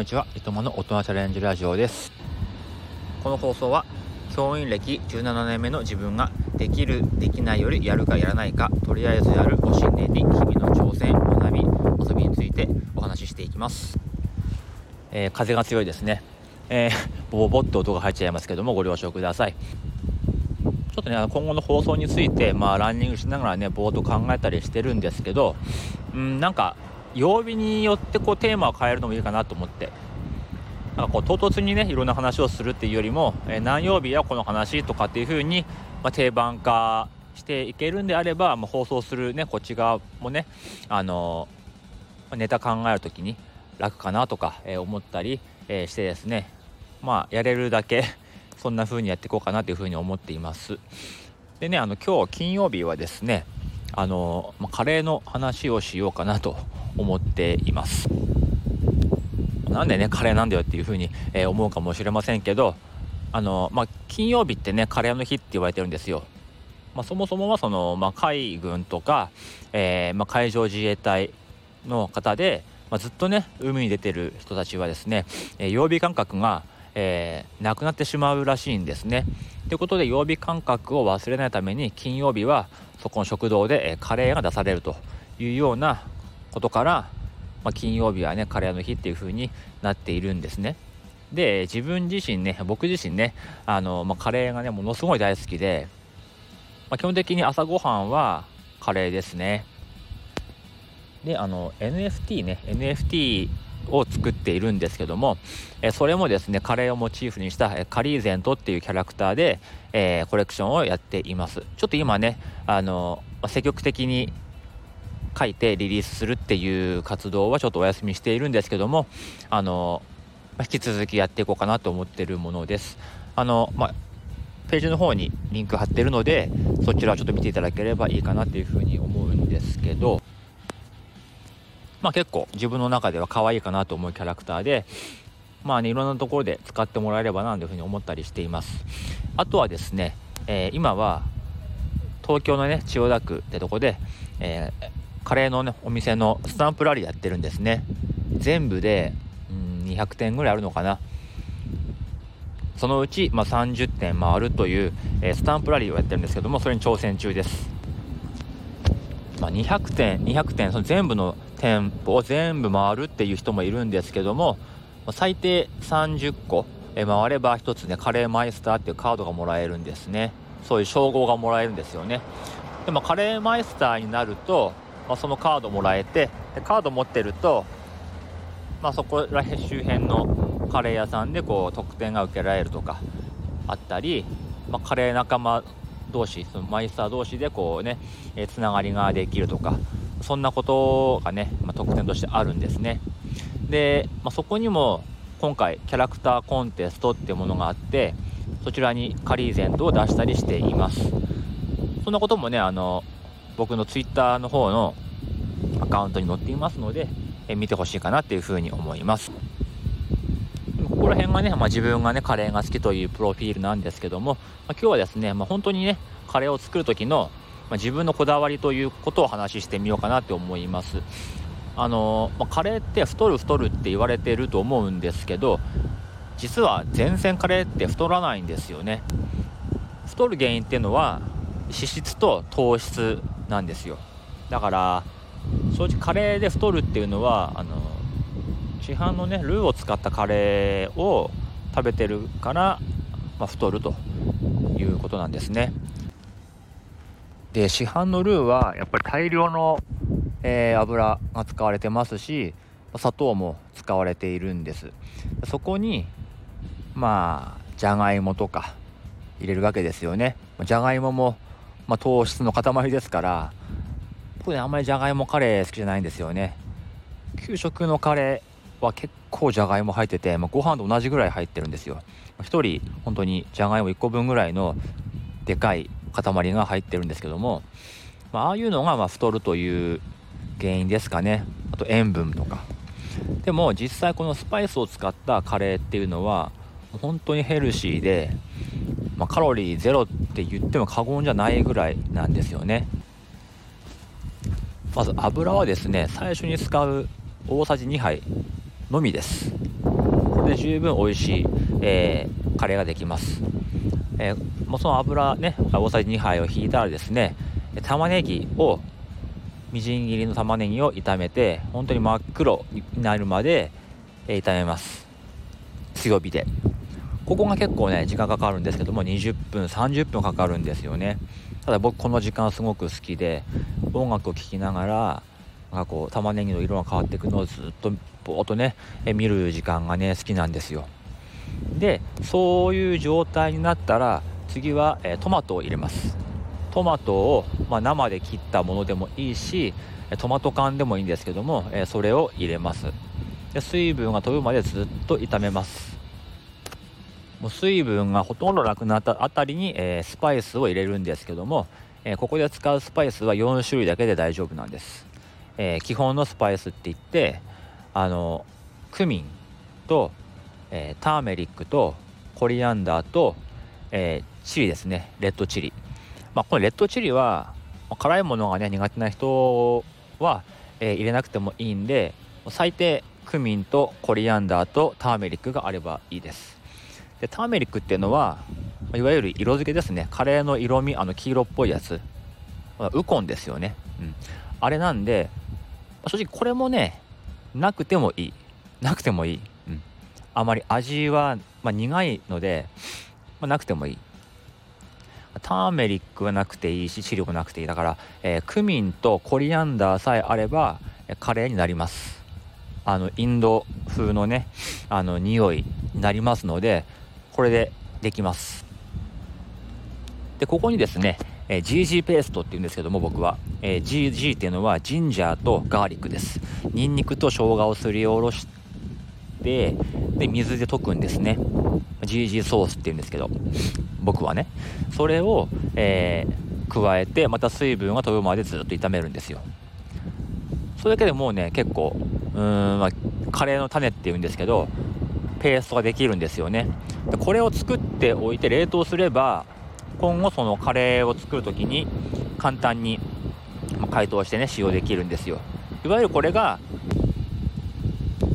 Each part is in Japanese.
こんにちは。いともの大人チャレンジラジオです。この放送は、教員歴17年目の自分ができる、できないよりやるかやらないか、とりあえずやるを信念に日々の挑戦、学び、遊びについてお話ししていきます。えー、風が強いですね。えー、ボボボッと音が入っちゃいますけども、ご了承ください。ちょっとね、今後の放送について、まあ、ランニングしながらね、ぼーっと考えたりしてるんですけど、うん、なんか、曜日によってこうテーマを変えるのもいいかなと思って。なんかこう唐突にねいろんな話をするっていうよりも、えー、何曜日やこの話とかっていう風に、まあ、定番化していけるんであれば、まあ、放送するねこっち側もねあのー、ネタ考える時に楽かなとか、えー、思ったり、えしてですね。まあやれるだけ そんな風にやっていこうかなという風に思っています。でねあの今日金曜日はですねあの、まあ、カレーの話をしようかなと思っています。なんでね、カレーなんだよっていうふうに、えー、思うかもしれませんけど、あの、まあ、金曜日ってね、カレーの日って言われてるんですよ。まあ、そもそもはその、まあ、海軍とか、えー、ま、海上自衛隊の方で、ま、ずっとね、海に出てる人たちはですね、えー、曜日感覚が、え、なくなってしまうらしいんですね。ということで、曜日感覚を忘れないために、金曜日はそこの食堂で、えカレーが出されるというようなことから、まあ、金曜日はねカレーの日っていう風になっているんですね。で自分自身ね僕自身ねあの、まあ、カレーがねものすごい大好きで、まあ、基本的に朝ごはんはカレーですね。であの NFT ね NFT を作っているんですけども、えそれもですねカレーをモチーフにしたえカリーゼントっていうキャラクターで、えー、コレクションをやっていますちょっと今ねあの積極的に書いてリリースするっていう活動はちょっとお休みしているんですけどもあの引き続きやっていこうかなと思ってるものです。あのまあページの方にリンク貼ってるのでそちらをちょっと見ていただければいいかなっていうふうに思うんですけどまあ結構自分の中では可愛いかなと思うキャラクターでまあねいろんなところで使ってもらえればなというふうに思ったりしています。あとはですね、えー、今は東京のね千代田区ってとこで、えー、カレーのねお店のスタンプラリーやってるんですね。全部で、うん、200点ぐらいあるのかな。そのうち、まあ、30点回るという、えー、スタンプラリーをやってるんですけどもそれに挑戦中です、まあ、200点200点その全部の店舗を全部回るっていう人もいるんですけども最低30個回れば1つねカレーマイスターっていうカードがもらえるんですね。そういう称号がもらえるんですよね。でもカレーマイスターになるとまあ、そのカードもらえてでカード持ってると、まあ、そこら辺周辺のカレー屋さんでこう特典が受けられるとかあったり、まあ、カレー仲間同士そのマイスター同士でこうね、えー、つながりができるとかそんなことがね、まあ、特典としてあるんですね。で、まあ、そこにも今回キャラクターコンテストっていうものがあってそちらにカリーゼントを出したりしています。そんなこともねあの僕の Twitter の方のアカウントに載っていますので、え見てほしいかなっていうふうに思います。ここら辺がね、まあ、自分がね、カレーが好きというプロフィールなんですけども、まあ、今日はですね、まあ、本当にね、カレーを作る時の、ま自分のこだわりということを話してみようかなって思います。あのまカレーって太る太るって言われてると思うんですけど、実は全然カレーって太らないんですよね。太る原因っていうのは脂質と糖質なんですよ。だから正直カレーで太るっていうのはあの市販のねルーを使ったカレーを食べてるから、まあ、太るということなんですね。で市販のルーはやっぱり大量の、えー、油が使われてますし砂糖も使われているんです。そこにまあじゃがいもとか入れるわけですよね。じゃがいももまあ、糖質の塊ですから僕ねあんまりじゃがいもカレー好きじゃないんですよね。給食のカレーは結構じゃがいも入ってて、まあ、ご飯と同じぐらい入ってるんですよ。1人本当にじゃがいも1個分ぐらいのでかい塊が入ってるんですけども、まあ、あいうのがま太るという原因ですかね。あと塩分とか。でも実際このスパイスを使ったカレーっていうのは本当にヘルシーでまあ、カロリーゼロって言っても過言じゃないぐらいなんですよね。まず油はですね最初に使う大さじ2杯のみです。これで十分美味しい、えー、カレーができます、えー、もうその油ね大さじ2杯を引いたらですね玉ねぎをみじん切りの玉ねぎを炒めて本当に真っ黒になるまで炒めます。強火で。ここが結構ね時間かかるんですけども20分30分かかるんですよね。ただ僕この時間すごく好きで音楽を聴きながらなんかこう玉ねぎの色が変わっていくのをずっとぼーっとね見る時間がね好きなんですよ。でそういう状態になったら次は、えトマトを入れます。トマトを、まあ、生で切ったものでもいいしトマト缶でもいいんですけども、えそれを入れます。で水分が飛ぶまでずっと炒めます。もう水分がほとんどなくなったあたりに、えー、スパイスを入れるんですけども、えー、ここで使うスパイスは4種類だけで大丈夫なんです、えー、基本のスパイスって言ってあのクミンと、えターメリックとコリアンダーと、えチリですね。レッドチリ。まあ、このレッドチリは辛いものがね苦手な人は、え入れなくてもいいんで最低クミンとコリアンダーとターメリックがあればいいです。でターメリックっていうのはいわゆる色付けですね。カレーの色味あの黄色っぽいやつ。ウコンですよね、うん、あれなんで正直これもねなくてもいい。なくてもいい、うん、あまり味は、まあ、苦いので、まあ、なくてもいい。ターメリックはなくていいしチリもなくていい。だから、えー、クミンとコリアンダーさえあればカレーになります。あのインド風のねあの匂いになりますのでこれでできます。でここにですね、えー、GG ペーストっていうんですけども僕は、えー、GG っていうのはジンジャーとガーリックです。ニンニクと生姜をすりおろしてで水で溶くんですね。GG ソースっていうんですけど。僕はね。それを、えー、加えてまた水分が飛ぶまでずっと炒めるんですよ。それだけでもうね結構うーん、まあ、カレーの種っていうんですけどペーストができるんですよね。でこれを作っておいて冷凍すれば今後そのカレーを作る時に簡単に解凍してね使用できるんですよ。いわゆるこれが、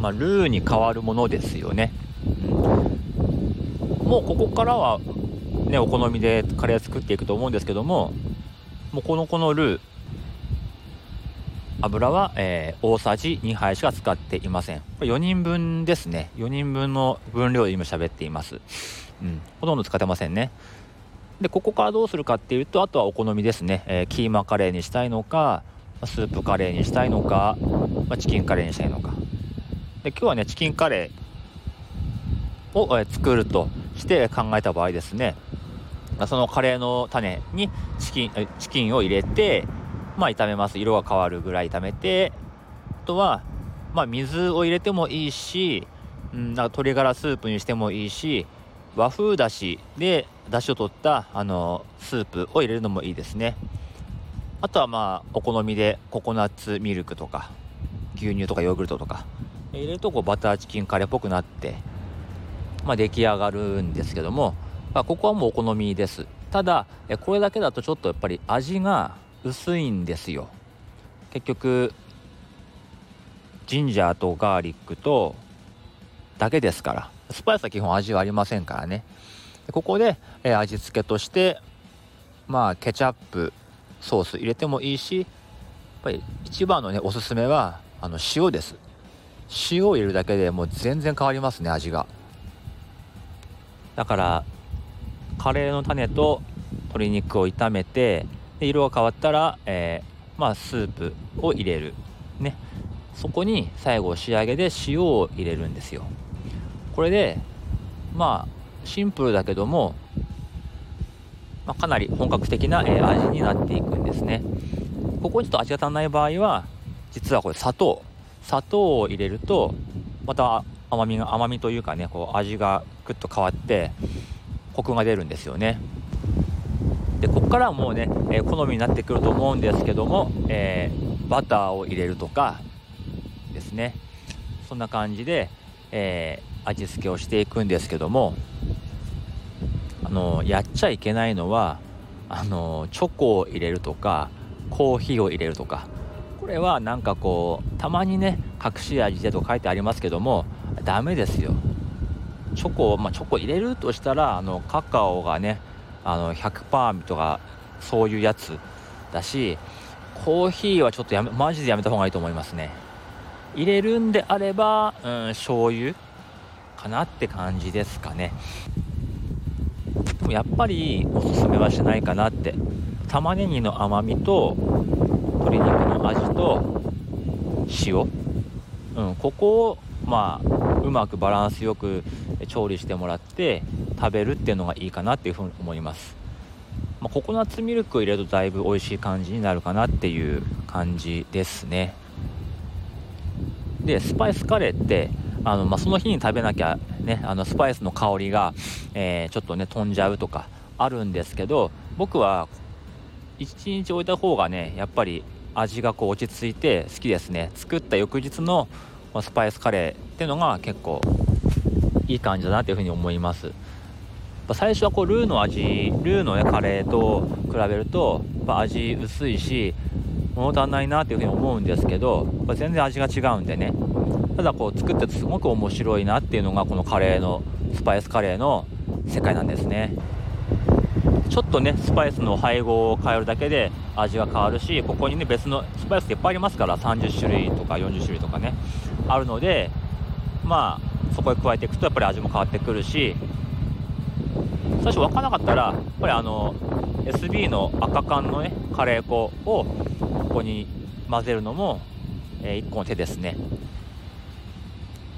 まあ、ルーに変わるものですよね、うん、もうここからはねお好みでカレー作っていくと思うんですけどももうこのこのルー油は、えー、大さじ2杯しか使っていません。これ4人分ですね。4人分の分量で今喋っています。うん。ほとんど使ってませんね。で、ここからどうするかっていうと、あとはお好みですね。えー、キーマカレーにしたいのか、スープカレーにしたいのか、まあ、チキンカレーにしたいのか。で、今日はね、チキンカレーを、えー、作るとして考えた場合ですね、そのカレーの種にチキン、チキンを入れて、まあ、炒めます。色が変わるぐらい炒めてあとは、まあ、水を入れてもいいし、うん、なんか鶏ガラスープにしてもいいし和風だしでだしを取ったあのスープを入れるのもいいですね。あとはまあお好みでココナッツミルクとか牛乳とかヨーグルトとか入れるとこうバターチキンカレーっぽくなって、まあ、出来上がるんですけども、まあ、ここはもうお好みです。ただこれだけだとちょっとやっぱり味が薄いんですよ。結局ジンジャーとガーリックとだけですから。スパイスは基本味はありませんからね。ここで、えー、味付けとしてまあケチャップソース入れてもいいしやっぱり一番のねおすすめはあの塩です。塩を入れるだけでもう全然変わりますね味が。だからカレーの種と鶏肉を炒めてで色が変わったら、えー、まあ、スープを入れる。ね。そこに最後仕上げで塩を入れるんですよ。これでまあシンプルだけども、まあ、かなり本格的な、えー、味になっていくんですね。ここにちょっと味が足らない場合は実はこれ砂糖。砂糖を入れるとまた甘みが甘みというかねこう味がぐっと変わってコクが出るんですよね。でここからはもうね、え、好みになってくると思うんですけども、え、バターを入れるとかですね。そんな感じで、え、味付けをしていくんですけどもあのやっちゃいけないのはあのチョコを入れるとかコーヒーを入れるとか。これはなんかこうたまにね隠し味でと書いてありますけどもダメですよ。チョコ、まあ、チョコ入れるとしたらあのカカオがねあの100%とかそういうやつだしコーヒーはちょっとやめマジでやめた方がいいと思いますね。入れるんであれば、うん、醤油かなって感じですかね。でもやっぱりおすすめはしないかなって。玉ねぎの甘みと鶏肉の味と塩、うん、ここをまあうまくバランスよく調理してもらって食べるっていうのがいいかなっていうふうに思います、まあ、ココナッツミルクを入れるとだいぶ美味しい感じになるかなっていう感じですね。でスパイスカレーってあの、まあ、その日に食べなきゃねあのスパイスの香りが、えー、ちょっとね飛んじゃうとかあるんですけど僕は1日置いた方がねやっぱり味がこう落ち着いて好きですね。作った翌日のまスパイスカレーっていうのが結構いい感じだなというふうに思います。最初はこうルーの味ルーの、ね、カレーと比べると味薄いし物足んないなっていうふうに思うんですけど全然味が違うんでね。ただこう作っててすごく面白いなっていうのがこのカレーのスパイスカレーの世界なんですね。ちょっとねスパイスの配合を変えるだけで味が変わるしここにね別のスパイスっていっぱいありますから30種類とか40種類とかね。あるのでまあそこへ加えていくとやっぱり味も変わってくるし最初分からなかったらやっぱりあの SB の赤缶のねカレー粉をここに混ぜるのも、え、1個の手ですね。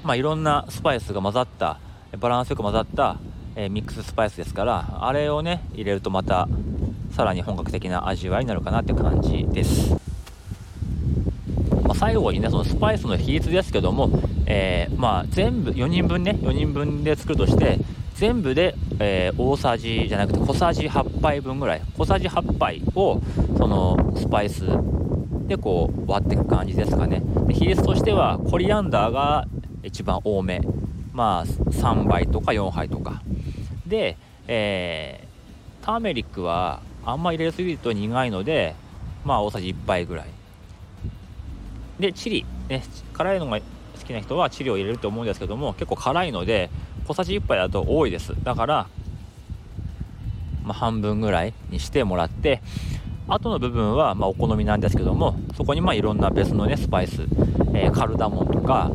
まあいろんなスパイスが混ざったバランスよく混ざった、え、ミックススパイスですからあれをね入れるとまたさらに本格的な味わいになるかなって感じです。まあ、最後にねそのスパイスの比率ですけども、えー、まあ、全部4人分ね4人分で作るとして全部で、えー、大さじじゃなくて小さじ8杯分ぐらい。小さじ8杯をそのスパイスでこう割っていく感じですかね。で比率としてはコリアンダーが一番多め。まあ3杯とか4杯とか。で、えー、ターメリックはあんま入れすぎると苦いのでまあ大さじ1杯ぐらい。でチリ、ね、辛いのが好きな人はチリを入れると思うんですけども結構辛いので小さじ1杯だと多いです。だから、まあ、半分ぐらいにしてもらってあとの部分はまお好みなんですけどもそこにまあいろんな別のねスパイス、えー、カルダモンとか、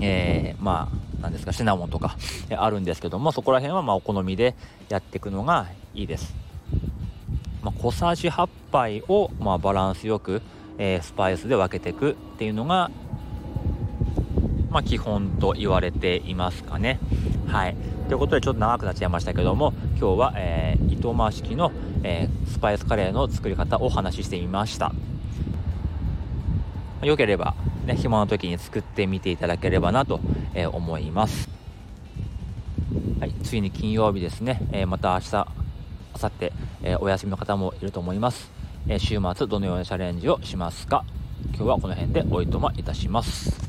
えー、まあなんですかシナモンとか、あるんですけどもそこら辺はまお好みでやっていくのがいいです、まあ、小さじ8杯をまバランスよくえー、スパイスで分けていくっていうのが、まあ、基本と言われていますかね。はい。ということでちょっと長くなっちゃいましたけども今日は、えー、糸満式の、えー、スパイスカレーの作り方をお話ししてみました。よければ、ね、暇の時に作ってみていただければなと、えー、思います。はい、次に金曜日ですね、えー、また明日、明後日、えー、お休みの方もいると思います。え週末どのようなチャレンジをしますか？今日はこの辺でおいとまいたします。